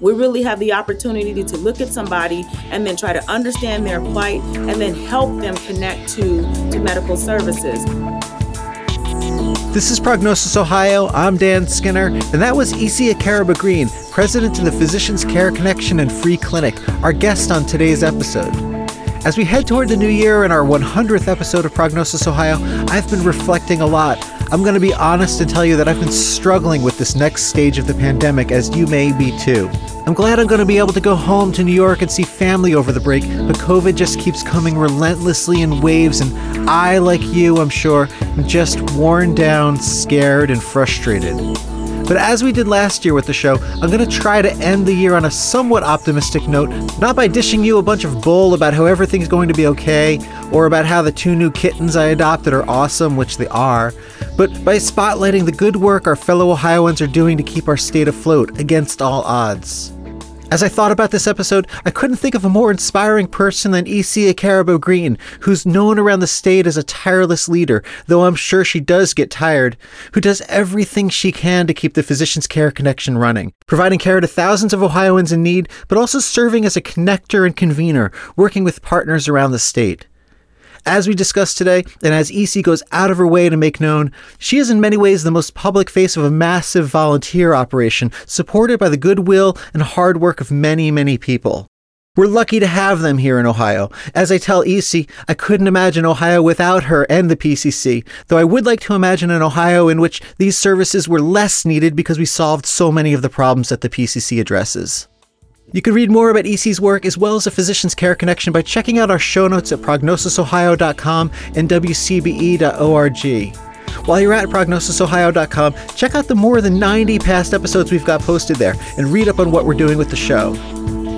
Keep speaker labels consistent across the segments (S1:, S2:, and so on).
S1: we really have the opportunity to look at somebody and then try to understand their plight and then help them connect to, to medical services.
S2: This is Prognosis Ohio. I'm Dan Skinner, and that was Isi Akaraba Green, president of the Physicians Care Connection and Free Clinic, our guest on today's episode. As we head toward the new year and our 100th episode of Prognosis Ohio, I've been reflecting a lot. I'm going to be honest and tell you that I've been struggling with this next stage of the pandemic, as you may be too. I'm glad I'm going to be able to go home to New York and see family over the break, but COVID just keeps coming relentlessly in waves, and I, like you, I'm sure, am just worn down, scared, and frustrated. But as we did last year with the show, I'm going to try to end the year on a somewhat optimistic note, not by dishing you a bunch of bull about how everything's going to be okay, or about how the two new kittens I adopted are awesome, which they are, but by spotlighting the good work our fellow Ohioans are doing to keep our state afloat against all odds. As I thought about this episode, I couldn't think of a more inspiring person than Isi Akaraba Green, who's known around the state as a tireless leader, though I'm sure she does get tired, who does everything she can to keep the Physicians Care Connection running, providing care to thousands of Ohioans in need, but also serving as a connector and convener, working with partners around the state. As we discussed today, and as EC goes out of her way to make known, she is in many ways the most public face of a massive volunteer operation supported by the goodwill and hard work of many, many people. We're lucky to have them here in Ohio. As I tell EC, I couldn't imagine Ohio without her and the PCC, though I would like to imagine an Ohio in which these services were less needed because we solved so many of the problems that the PCC addresses. You can read more about EC's work as well as the Physicians Care Connection by checking out our show notes at prognosisohio.com and wcbe.org. While you're at prognosisohio.com, check out the more than 90 past episodes we've got posted there and read up on what we're doing with the show.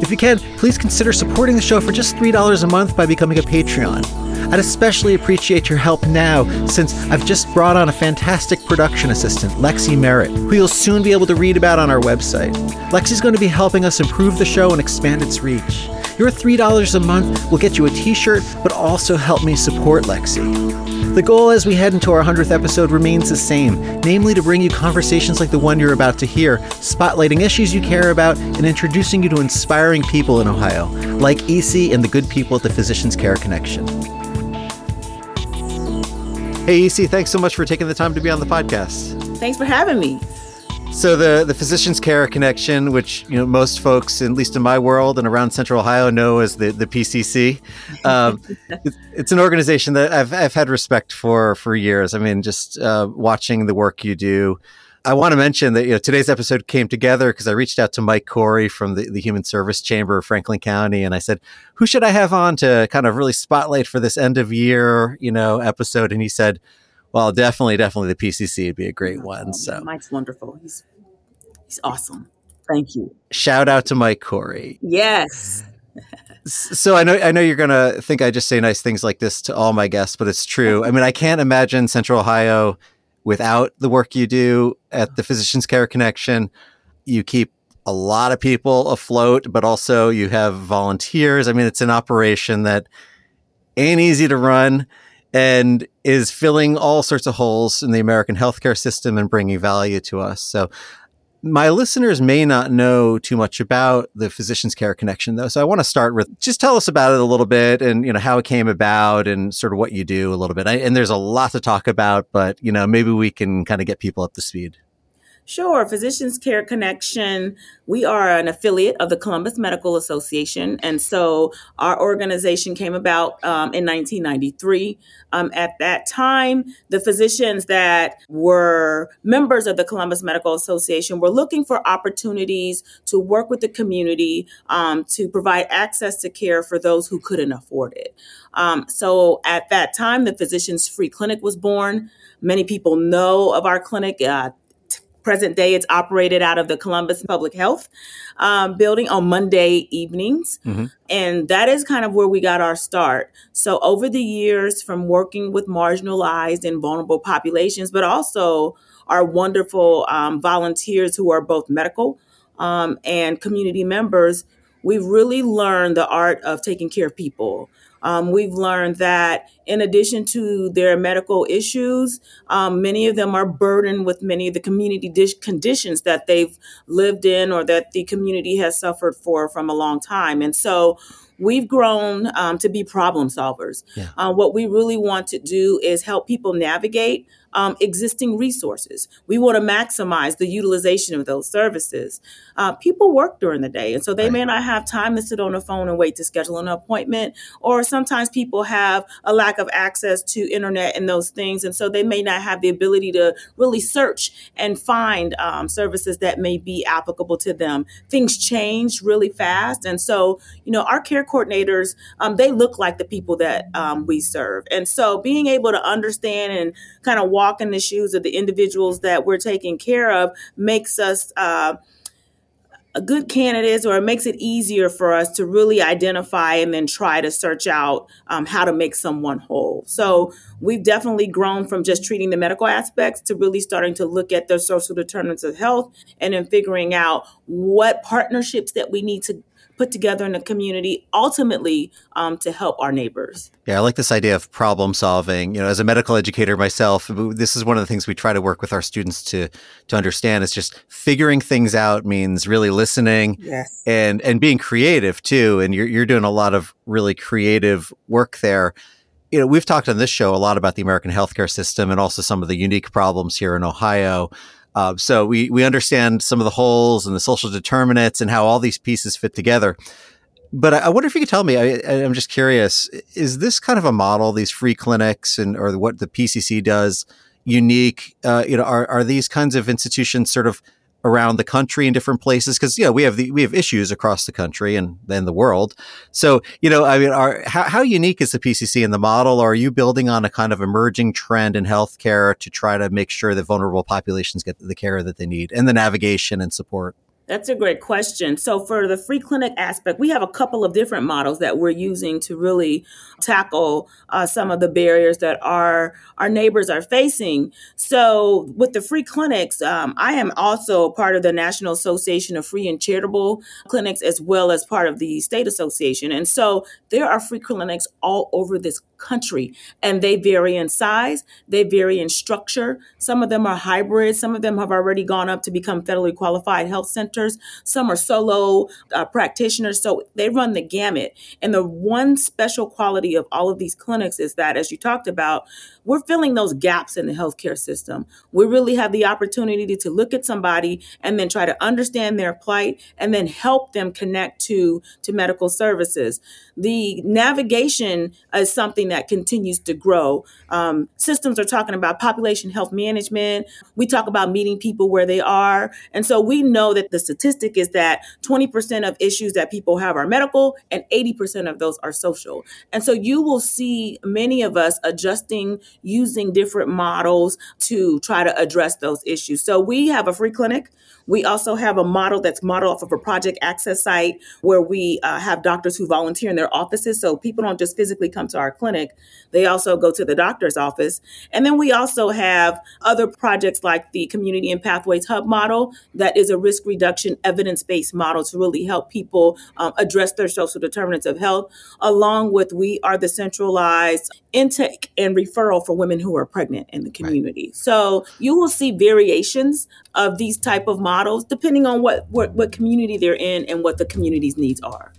S2: If you can, please consider supporting the show for just $3 a month by becoming a Patreon. I'd especially appreciate your help now since I've just brought on a fantastic production assistant, Lexi Merritt, who you'll soon be able to read about on our website. Lexi's going to be helping us improve the show and expand its reach. Your $3 a month will get you a t shirt, but also help me support Lexi. The goal as we head into our 100th episode remains the same, namely to bring you conversations like the one you're about to hear, spotlighting issues you care about, and introducing you to inspiring people in Ohio, like EC and the good people at the Physicians Care Connection. Hey, EC, thanks so much for taking the time to be on the podcast.
S1: Thanks for having me.
S2: So the the Physicians Care Connection, which you know most folks, at least in my world and around Central Ohio, know as the the PCC, um, it's, it's, an organization that I've I've had respect for for years. I mean, just uh, watching the work you do. I want to mention that you know today's episode came together because I reached out to Mike Corey from the, the Human Service Chamber of Franklin County, and I said, "Who should I have on to kind of really spotlight for this end of year you know episode?" And he said well, definitely, definitely the PCC would be a great oh, one. So
S1: Mike's wonderful. He's he's awesome. Thank you.
S2: Shout out to Mike Corey.
S1: Yes.
S2: so I know I know you're gonna think I just say nice things like this to all my guests, but it's true. I mean, I can't imagine Central Ohio without the work you do at the Physicians Care Connection. You keep a lot of people afloat, but also you have volunteers. I mean, it's an operation that ain't easy to run and is filling all sorts of holes in the American healthcare system and bringing value to us. So, my listeners may not know too much about the Physicians Care Connection, though. So, I want to start with just tell us about it a little bit, and you know how it came about, and sort of what you do a little bit. I, and there's a lot to talk about, but you know maybe we can kind of get people up to speed.
S1: Sure. Physicians Care Connection, we are an affiliate of the Columbus Medical Association. And so our organization came about um, in 1993. Um, at that time, the physicians that were members of the Columbus Medical Association were looking for opportunities to work with the community um, to provide access to care for those who couldn't afford it. Um, so at that time, the Physicians Free Clinic was born. Many people know of our clinic. Uh, present day, it's operated out of the Columbus Public Health um, building on Monday evenings. Mm-hmm. And that is kind of where we got our start. So, over the years, from working with marginalized and vulnerable populations, but also our wonderful um, volunteers who are both medical um, and community members, we've really learned the art of taking care of people. Um, we've learned that in addition to their medical issues, um, many of them are burdened with many of the community dish conditions that they've lived in or that the community has suffered for from a long time. And so we've grown um, to be problem solvers. Yeah. Uh, what we really want to do is help people navigate um, existing resources. We want to maximize the utilization of those services. Uh, people work during the day, and so they right. may not have time to sit on the phone and wait to schedule an appointment. Or sometimes people have a lack of access to internet and those things, and so they may not have the ability to really search and find um, services that may be applicable to them. Things change really fast, and so you know our care coordinators um, they look like the people that um, we serve, and so being able to understand and kind of walk in the shoes of the individuals that we're taking care of makes us uh, good candidates or it makes it easier for us to really identify and then try to search out um, how to make someone whole. So we've definitely grown from just treating the medical aspects to really starting to look at the social determinants of health and then figuring out what partnerships that we need to put together in the community, ultimately um, to help our neighbors.
S2: Yeah, I like this idea of problem solving. You know, as a medical educator myself, this is one of the things we try to work with our students to to understand. Is just figuring things out means really listening, yes. and and being creative too. And you're you're doing a lot of really creative work there you know, we've talked on this show a lot about the American healthcare system and also some of the unique problems here in Ohio. Uh, so we we understand some of the holes and the social determinants and how all these pieces fit together. But I, I wonder if you could tell me. I, am just curious: is this kind of a model? These free clinics and or what the PCC does unique? Uh, you know, are are these kinds of institutions sort of around the country in different places because you know we have the we have issues across the country and then the world. So you know i mean are how, how unique is the pcc in the model? Or are you building on a kind of emerging trend in healthcare to try to make sure that vulnerable populations get the care that they need and the navigation and support
S1: that's a great question. So, for the free clinic aspect, we have a couple of different models that we're using to really tackle uh, some of the barriers that our our neighbors are facing. So, with the free clinics, um, I am also part of the National Association of Free and Charitable Clinics, as well as part of the state association. And so, there are free clinics all over this country, and they vary in size, they vary in structure. Some of them are hybrid. Some of them have already gone up to become federally qualified health centers some are solo uh, practitioners. So they run the gamut. And the one special quality of all of these clinics is that, as you talked about, we're filling those gaps in the healthcare system. We really have the opportunity to look at somebody and then try to understand their plight and then help them connect to, to medical services. The navigation is something that continues to grow. Um, systems are talking about population health management. We talk about meeting people where they are. And so we know that the statistic is that 20% of issues that people have are medical and 80% of those are social. And so you will see many of us adjusting using different models to try to address those issues. So we have a free clinic. We also have a model that's modeled off of a project access site where we uh, have doctors who volunteer in their offices. So people don't just physically come to our clinic, they also go to the doctor's office. And then we also have other projects like the Community and Pathways Hub model that is a risk reduction evidence based model to really help people um, address their social determinants of health, along with we are the centralized intake and referral for women who are pregnant in the community. Right. So you will see variations of these type of models depending on what, what, what community they're in and what the community's needs are.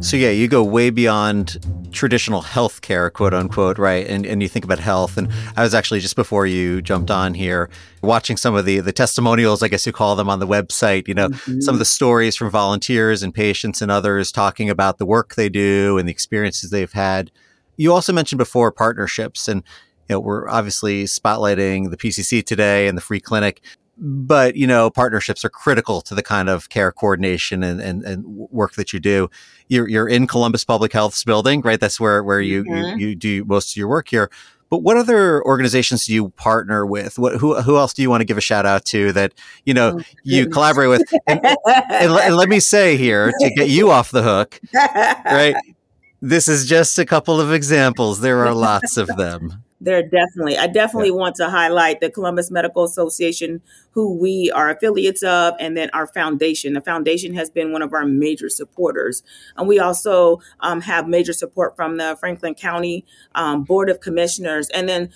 S2: So yeah, you go way beyond traditional healthcare, quote unquote, right? And and you think about health. And I was actually just before you jumped on here watching some of the the testimonials, I guess you call them on the website, you know, mm-hmm. some of the stories from volunteers and patients and others talking about the work they do and the experiences they've had. You also mentioned before partnerships and you know, we're obviously spotlighting the PCC today and the free clinic but you know partnerships are critical to the kind of care coordination and, and, and work that you do you're, you're in columbus public health's building right that's where, where you, mm-hmm. you, you do most of your work here but what other organizations do you partner with? What who who else do you want to give a shout out to that you know oh, you collaborate with? And, and, and, let me say here to get you off the hook, right? This is just a couple of examples. There are lots of them.
S1: There definitely, I definitely yeah. want to highlight the Columbus Medical Association, who we are affiliates of, and then our foundation. The foundation has been one of our major supporters. And we also um, have major support from the Franklin County um, Board of Commissioners. And then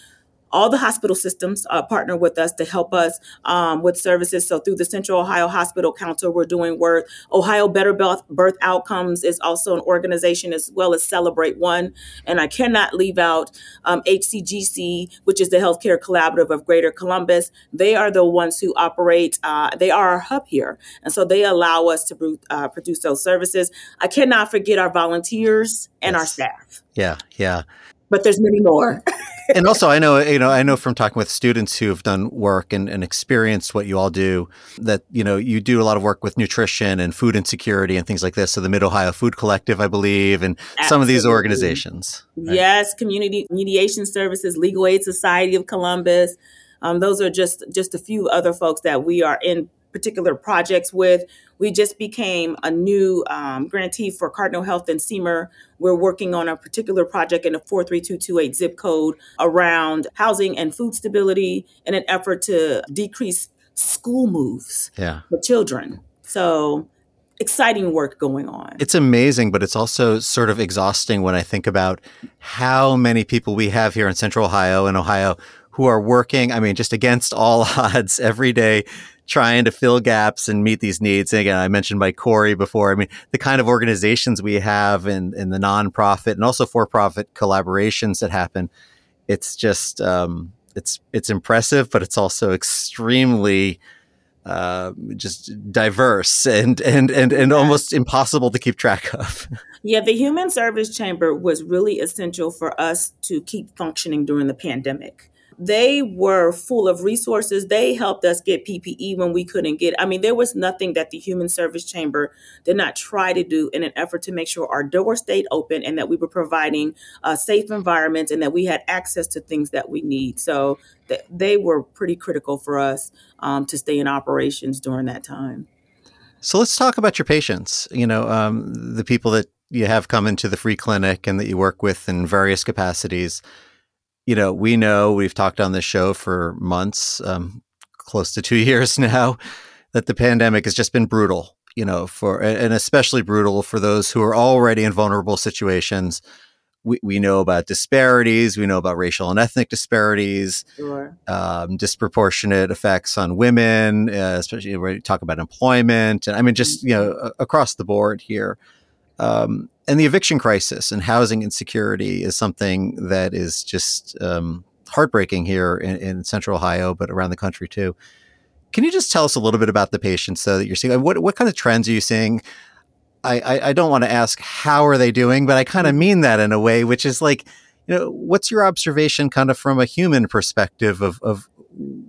S1: all the hospital systems uh, partner with us to help us um, with services. So through the Central Ohio Hospital Council, we're doing work. Ohio Better Birth Outcomes is also an organization as well as Celebrate One. And I cannot leave out um, HCGC, which is the Healthcare Collaborative of Greater Columbus. They are the ones who operate, uh, they are our hub here. And so they allow us to uh, produce those services. I cannot forget our volunteers and yes. our staff.
S2: Yeah, yeah
S1: but there's many more.
S2: and also, I know you know I know from talking with students who have done work and, and experienced what you all do that you know you do a lot of work with nutrition and food insecurity and things like this. So the Mid Ohio Food Collective, I believe, and Absolutely. some of these organizations.
S1: Right? Yes, Community Mediation Services, Legal Aid Society of Columbus. Um, those are just just a few other folks that we are in particular projects with. We just became a new um, grantee for Cardinal Health and Siemer. We're working on a particular project in a 43228 zip code around housing and food stability in an effort to decrease school moves
S2: yeah.
S1: for children. So exciting work going on.
S2: It's amazing, but it's also sort of exhausting when I think about how many people we have here in Central Ohio and Ohio who are working, I mean, just against all odds every day trying to fill gaps and meet these needs. And again, I mentioned Mike Corey before. I mean, the kind of organizations we have in, in the nonprofit and also for profit collaborations that happen, it's just, um, it's, it's impressive, but it's also extremely, uh, just diverse and, and, and, and almost impossible to keep track of.
S1: Yeah, the Human Service Chamber was really essential for us to keep functioning during the pandemic they were full of resources. They helped us get PPE when we couldn't get. I mean, there was nothing that the Human Service Chamber did not try to do in an effort to make sure our door stayed open and that we were providing a safe environments and that we had access to things that we need. So th- they were pretty critical for us um, to stay in operations during that time.
S2: So let's talk about your patients. You know, um, the people that you have come into the free clinic and that you work with in various capacities you know, we know we've talked on this show for months, um, close to two years now, that the pandemic has just been brutal, you know, for and especially brutal for those who are already in vulnerable situations. We, we know about disparities, we know about racial and ethnic disparities, sure. um, disproportionate effects on women, uh, especially when we talk about employment. And I mean, just, you know, mm-hmm. across the board here. Um, and the eviction crisis and housing insecurity is something that is just um, heartbreaking here in, in, Central Ohio, but around the country too. Can you just tell us a little bit about the patients though, that you're seeing? What what kind of trends are you seeing? I, I, I don't want to ask how are they doing, but I kind of mean that in a way, which is like, you know, what's your observation kind of from a human perspective of, of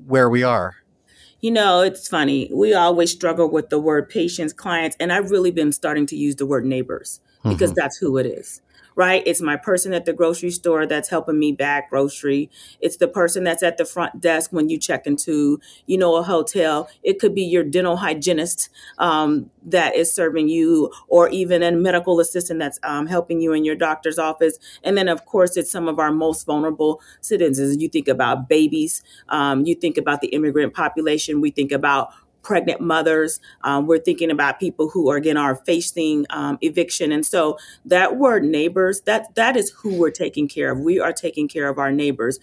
S2: where we are?
S1: You know, it's funny. We always struggle with the word patients, clients, and I've really been starting to use the word neighbors because mm-hmm. that's who it is right? It's my person at the grocery store that's helping me bag grocery. It's the person that's at the front desk when you check into, you know, a hotel. It could be your dental hygienist um, that is serving you, or even a medical assistant that's um, helping you in your doctor's office. And then, of course, it's some of our most vulnerable citizens. You think about babies. Um, you think about the immigrant population. We think about pregnant mothers. Um, we're thinking about people who are again are facing um, eviction, and so that word neighbors that that is who we're taking care of. We are taking care of our neighbors.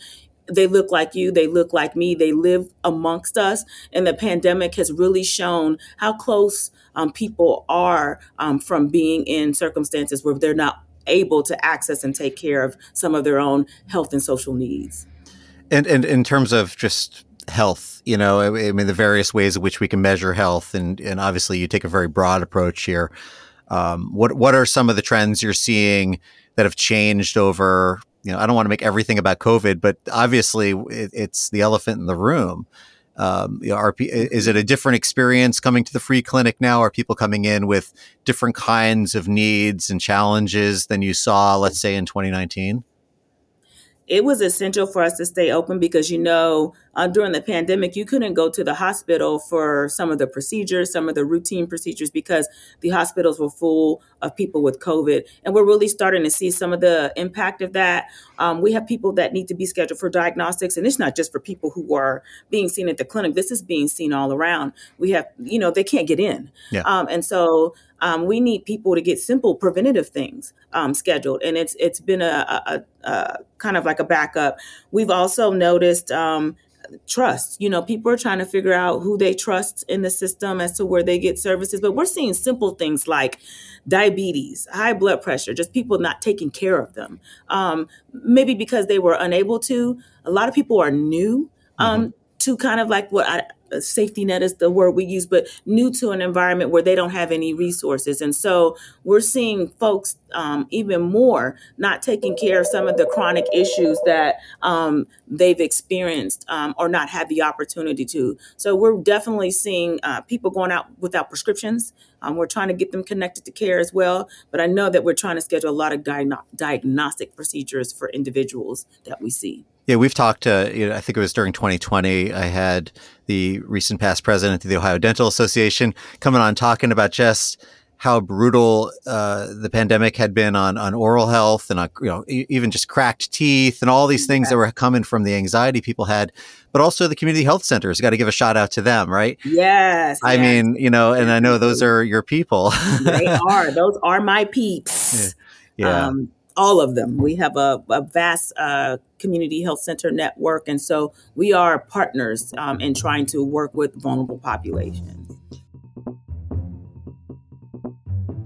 S1: They look like you. They look like me. They live amongst us. And the pandemic has really shown how close um, people are um, from being in circumstances where they're not able to access and take care of some of their own health and social needs.
S2: And and in terms of just health you know I, mean the various ways in which we can measure health and and obviously you take a very broad approach here um, what what are some of the trends you're seeing that have changed over you know i don't want to make everything about covid but obviously it, it's the elephant in the room um, you know, are, is it a different experience coming to the free clinic now? Are people coming in with different kinds of needs and challenges than you saw, let's say, in 2019?
S1: It was essential for us to stay open because, you know, uh, during the pandemic, you couldn't go to the hospital for some of the procedures, some of the routine procedures, because the hospitals were full of people with COVID. And we're really starting to see some of the impact of that. Um, we have people that need to be scheduled for diagnostics, and it's not just for people who are being seen at the clinic. This is being seen all around. We have, you know, they can't get in.
S2: Yeah.
S1: Um, and so um, we need people to get simple preventative things um, scheduled, and it's it's been a, a, a, kind of like a backup. We've also noticed um, trust. You know, people are trying to figure out who they trust in the system as to where they get services. But we're seeing simple things like diabetes, high blood pressure, just people not taking care of them. Um, maybe because they were unable to. A lot of people are new um, mm-hmm. to kind of like what I, safety net is the word we use, but new to an environment where they don't have any resources. And so we're seeing folks um, even more not taking care of some of the chronic issues that um, they've experienced um, or not had the opportunity to. So we're definitely seeing uh, people going out without prescriptions. Um, we're trying to get them connected to care as well. But I know that we're trying to schedule a lot of diagno- diagnostic procedures for individuals that we see.
S2: Yeah, we've talked. Uh, you know, I think it was during 2020. I had the recent past president of the Ohio Dental Association coming on talking about just how brutal uh, the pandemic had been on on oral health and on, you know even just cracked teeth and all these things yeah. that were coming from the anxiety people had, but also the community health centers. Got to give a shout out to them, right?
S1: Yes.
S2: I
S1: yes.
S2: mean, you know, and I know those are your people.
S1: they are. Those are my peeps.
S2: Yeah. yeah. Um,
S1: all of them. We have a, a vast uh, community health center network, and so we are partners um, in trying to work with vulnerable populations.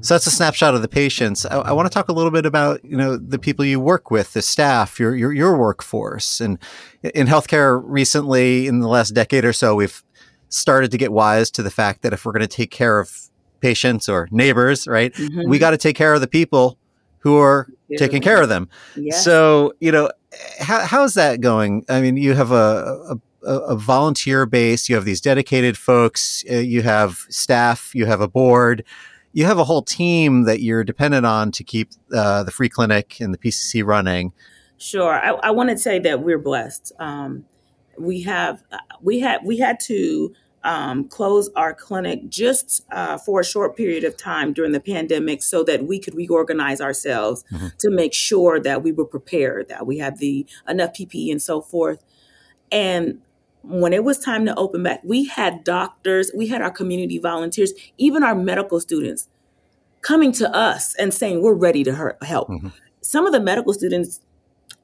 S2: So that's a snapshot of the patients. I, I, want to talk a little bit about you know the people you work with, the staff, your your, your workforce, and in healthcare recently, in the last decade or so, we've started to get wise to the fact that if we're going to take care of patients or neighbors, right, mm-hmm. we got to take care of the people who are taking care of them. Yes. So, you know, how, how's that going? I mean, you have a, a, a volunteer base, you have these dedicated folks, uh, you have staff, you have a board, you have a whole team that you're dependent on to keep uh, the free clinic and the PCC running.
S1: Sure. I, I want to say that we're blessed. Um, we have, uh, we had, we had to um, close our clinic just uh, for a short period of time during the pandemic so that we could reorganize ourselves mm-hmm. to make sure that we were prepared, that we had the enough PPE and so forth. And when it was time to open back, we had doctors, we had our community volunteers, even our medical students coming to us and saying, We're ready to help. Mm-hmm. Some of the medical students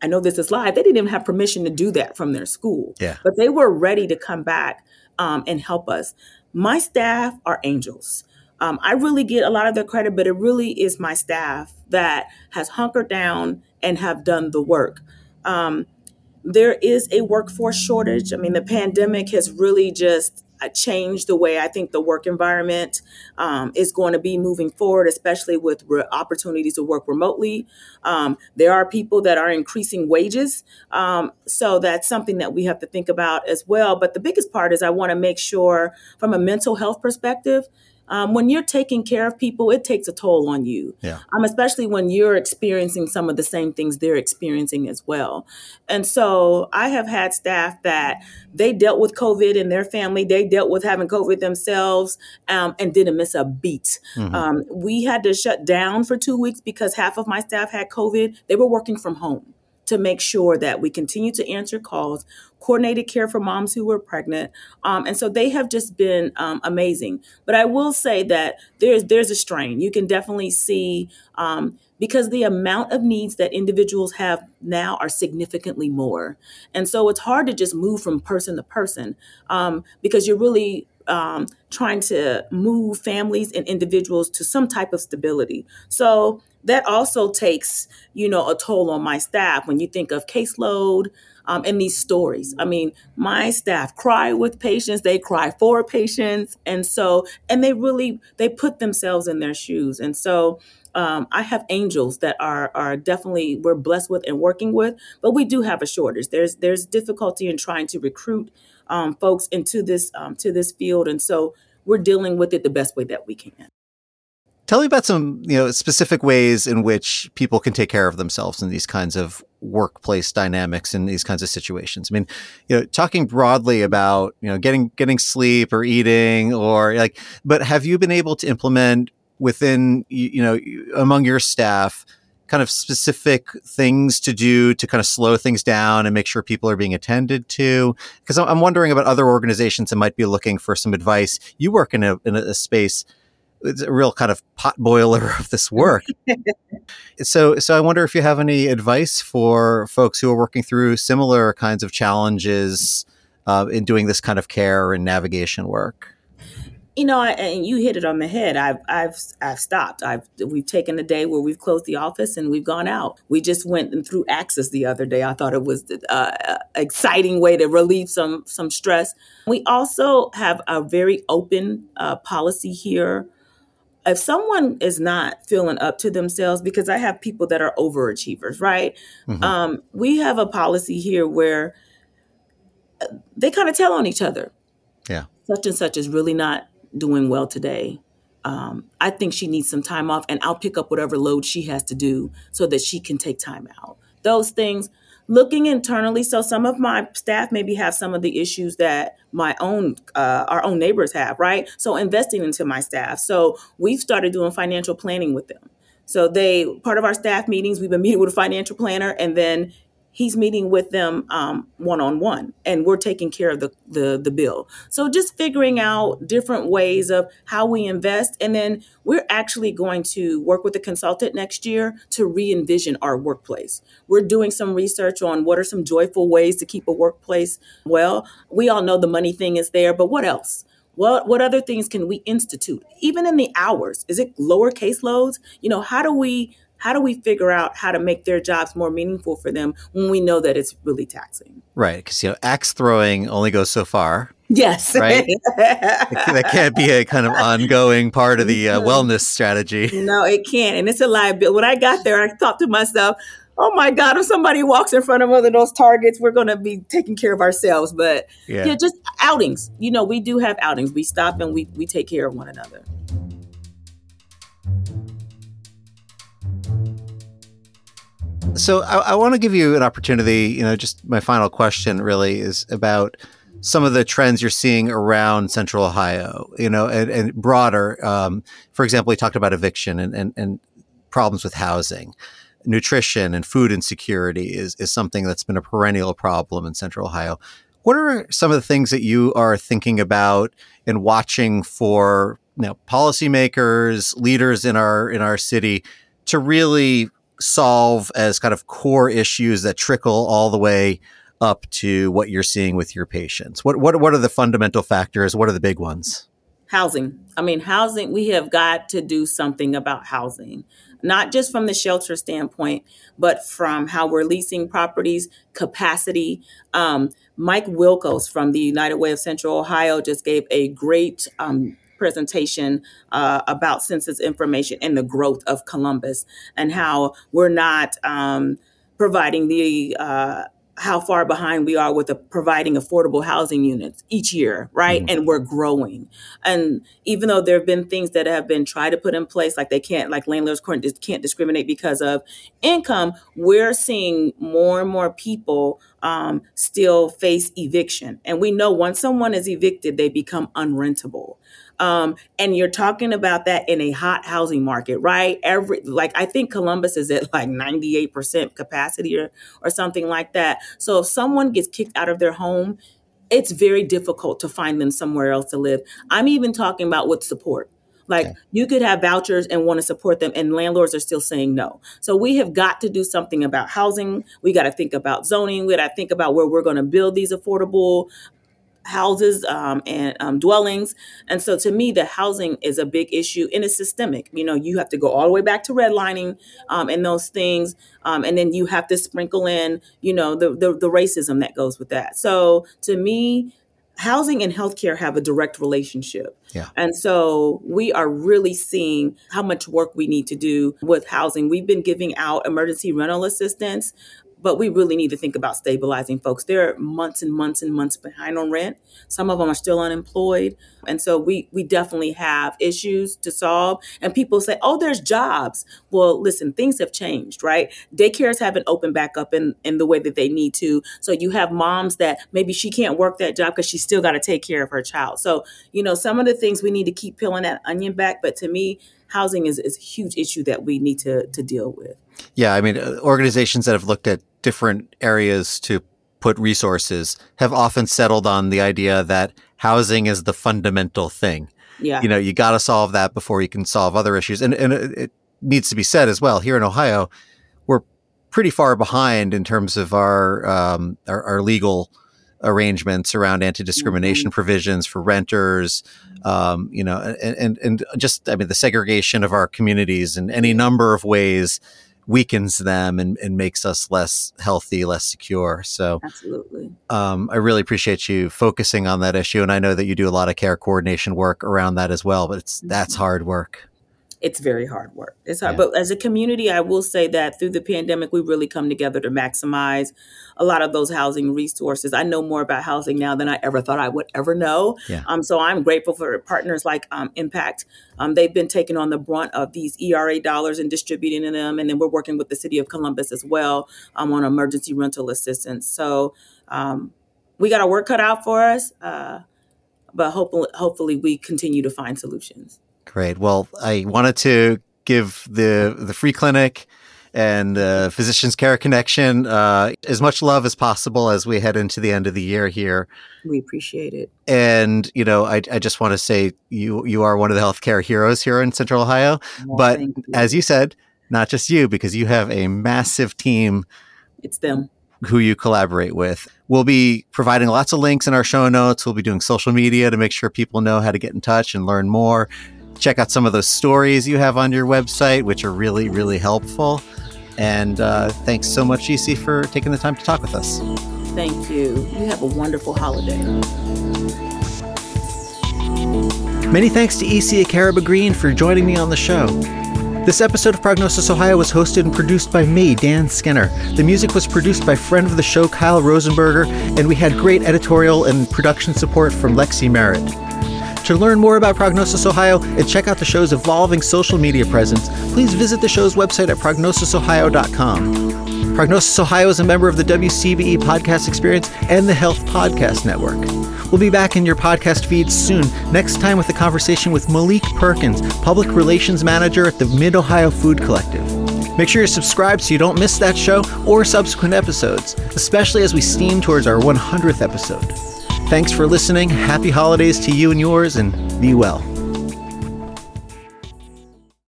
S1: I know this is live. They didn't even have permission to do that from their school.
S2: Yeah.
S1: But they were ready to come back um, and help us. My staff are angels. Um, I really get a lot of the credit, but it really is my staff that has hunkered down and have done the work. Um, there is a workforce shortage. I mean, the pandemic has really just change the way I think the work environment um, is going to be moving forward, especially with re- opportunities to work remotely. Um, there are people that are increasing wages. Um, so that's something that we have to think about as well. But the biggest part is I want to make sure, from a mental health perspective, um, when you're taking care of people, it takes a toll on you.
S2: Yeah.
S1: Um, especially when you're experiencing some of the same things they're experiencing as well. And so I have had staff that they dealt with COVID in their family, they dealt with having COVID themselves, um, and didn't miss a beat. Mm-hmm. Um, we had to shut down for two weeks because half of my staff had COVID. They were working from home to make sure that we continue to answer calls, coordinated care for moms who were pregnant, um, and so they have just been um, amazing. But I will say that there's there's a strain. You can definitely see. Um, because the amount of needs that individuals have now are significantly more. And so it's hard to just move from person to person um, because you're really um, trying to move families and individuals to some type of stability. So that also takes, you know, a toll on my staff when you think of caseload um, and these stories. I mean, my staff cry with patients, they cry for patients, and so and they really they put themselves in their shoes, and so. Um, I have angels that are are definitely we're blessed with and working with, but we do have a shortage. There's there's difficulty in trying to recruit um, folks into this um, to this field, and so we're dealing with it the best way that we can.
S2: Tell me about some, you know, specific ways in which people can take care of themselves in these kinds of workplace dynamics in these kinds of situations. I mean, you know, talking broadly about, you know, getting getting sleep or eating or like but have you been able to implement within you know among your staff kind of specific things to do to kind of slow things down and make sure people are being attended to? Because I'm wondering about other organizations that might be looking for some advice. You work in a, in a space it's a real kind of potboiler of this work. so, so I wonder if you have any advice for folks who are working through similar kinds of challenges uh, in doing this kind of care and navigation work
S1: you know, and you hit it on the head. I've I've I've stopped. I've we've taken a day where we've closed the office and we've gone out. We just went and threw axes the other day. I thought it was an uh, exciting way to relieve some some stress. We also have a very open uh, policy here. If someone is not feeling up to themselves, because I have people that are overachievers, right? Mm-hmm. Um, we have a policy here where uh, they kind of tell on each other.
S2: Yeah.
S1: Such and such is really not doing well today. Um, I think she needs some time off, and I'll pick up whatever load she has to do so that she can take time out. Those things, looking internally. So some of my staff maybe have some of the issues that my own, uh, our own neighbors have, right? So investing into my staff. So we've started doing financial planning with them. So they part of our staff meetings, we've been meeting with a financial planner, and then he's meeting with them one on one, and we're taking care of the, the the bill. So just figuring out different ways of how we invest, and then we're actually going to work with a consultant next year to re envision our workplace. We're doing some research on what are some joyful ways to keep a workplace well. We all know the money thing is there, but what else? What what other things can we institute? Even in the hours, is it lower caseloads? You know, how do we how do we figure out how to make their jobs more meaningful for them when we know that it's really taxing?
S2: Right, because you know, axe throwing only goes so far.
S1: Yes,
S2: right. that can't be a kind of ongoing part of the uh, wellness strategy.
S1: No, it can't, and it's a liability. When I got there, I thought to myself, "Oh my God, if somebody walks in front of one of those targets, we're going to be taking care of ourselves." But yeah. yeah, just outings. You know, we do have outings. We stop and we we take care of one another.
S2: So I, I want to give you an opportunity. You know, just my final question really is about some of the trends you're seeing around Central Ohio. You know, and, and broader. Um, for example, we talked about eviction and, and, and problems with housing. Nutrition and food insecurity is, is something that's been a perennial problem in Central Ohio. What are some of the things that you are thinking about and watching for you know, policymakers, leaders in our in our city to really solve as kind of core issues that trickle all the way up to what you're seeing with your patients? What what what are the fundamental factors? What are the big ones?
S1: Housing. I mean, housing, we have got to do something about housing, not just from the shelter standpoint, but from how we're leasing properties, capacity. Um, Mike Wilkos from the United Way of Central Ohio just gave a great um, presentation uh, about census information and the growth of Columbus and how we're not um, providing the uh, how far behind we are with the providing affordable housing units each year, right? Mm-hmm. And we're growing. And even though there have been things that have been tried to put in place, like they can't, like landlords can't discriminate because of income, we're seeing more and more people um, still face eviction. And we know once someone is evicted, they become unrentable. Um, and you're talking about that in a hot housing market, right? Every like I think Columbus is at like 98% capacity or or something like that. So if someone gets kicked out of their home, it's very difficult to find them somewhere else to live. I'm even talking about with support. Like okay. you could have vouchers and want to support them, and landlords are still saying no. So we have got to do something about housing. We got to think about zoning. We got to think about where we're going to build these affordable houses um, and um, dwellings. And so to me, the housing is a big issue and it's systemic. You know, you have to go all the way back to redlining um, and those things. Um, and then you have to sprinkle in, you know, the, the, the racism that goes with that. So to me, housing and healthcare have a direct relationship.
S2: Yeah.
S1: And so we are really seeing how much work we need to do with housing. We've been giving out emergency rental assistance but we really need to think about stabilizing folks. They're months and months and months behind on rent. Some of them are still unemployed. And so we we definitely have issues to solve. And people say, oh, there's jobs. Well, listen, things have changed, right? Daycares haven't opened back up in, in the way that they need to. So you have moms that maybe she can't work that job because she's still got to take care of her child. So, you know, some of the things we need to keep peeling that onion back. But to me, housing is, is a huge issue that we need to, to deal with.
S2: Yeah, I mean, uh, organizations that have looked at different areas to put resources have often settled on the idea that housing is the fundamental thing.
S1: Yeah.
S2: You know, you got to solve that before you can solve other issues. And, and it needs to be said as well here in Ohio, we're pretty far behind in terms of our, um, our, our legal arrangements around anti-discrimination mm-hmm. provisions for renters, um, you know, and, and, and just, I mean, the segregation of our communities in any number of ways weakens them and, and makes us less healthy, less secure. So,
S1: absolutely.
S2: Um, I really appreciate you focusing on that issue, and I know that you do a lot of care coordination work around that as well. But it's that's mm-hmm. hard work
S1: it's very hard work. It's hard. Yeah. But as a community, I will say that through the pandemic, we really come together to maximize a lot of those housing resources. I know more about housing now than I ever thought I would ever know.
S2: Yeah.
S1: Um, so I'm grateful for partners like um, Impact. Um, they've been taking on the brunt of these ERA dollars and distributing them. And then we're working with the city of Columbus as well um, on emergency rental assistance. So um, we got our work cut out for us. Uh, but hopefully, hopefully we continue to find solutions.
S2: Great. Well, I wanted to give the the free clinic and uh, Physicians Care Connection uh, as much love as possible as we head into the end of the year here.
S1: We appreciate it.
S2: And you know, I, I just want to say you you are one of the healthcare heroes here in Central Ohio. Well, but you. as you said, not just you, because you have a massive team.
S1: It's them
S2: who you collaborate with. We'll be providing lots of links in our show notes. We'll be doing social media to make sure people know how to get in touch and learn more check out some of those stories you have on your website, which are really, really helpful. And uh, thanks so much, EC, for taking the time to talk with us.
S1: Thank you. You have a wonderful holiday.
S2: Many thanks to EC Akaraba Green for joining me on the show. This episode of Prognosis Ohio was hosted and produced by me, Dan Skinner. The music was produced by friend of the show, Kyle Rosenberger, and we had great editorial and production support from Lexi Merritt. To learn more about Prognosis Ohio and check out the show's evolving social media presence, please visit the show's website at prognosisohio.com. Prognosis Ohio is a member of the WCBE Podcast Experience and the Health Podcast Network. We'll be back in your podcast feeds soon, next time with a conversation with Malik Perkins, Public Relations Manager at the Mid Ohio Food Collective. Make sure you're subscribed so you don't miss that show or subsequent episodes, especially as we steam towards our 100th episode. Thanks for listening. Happy holidays to you and yours, and be well.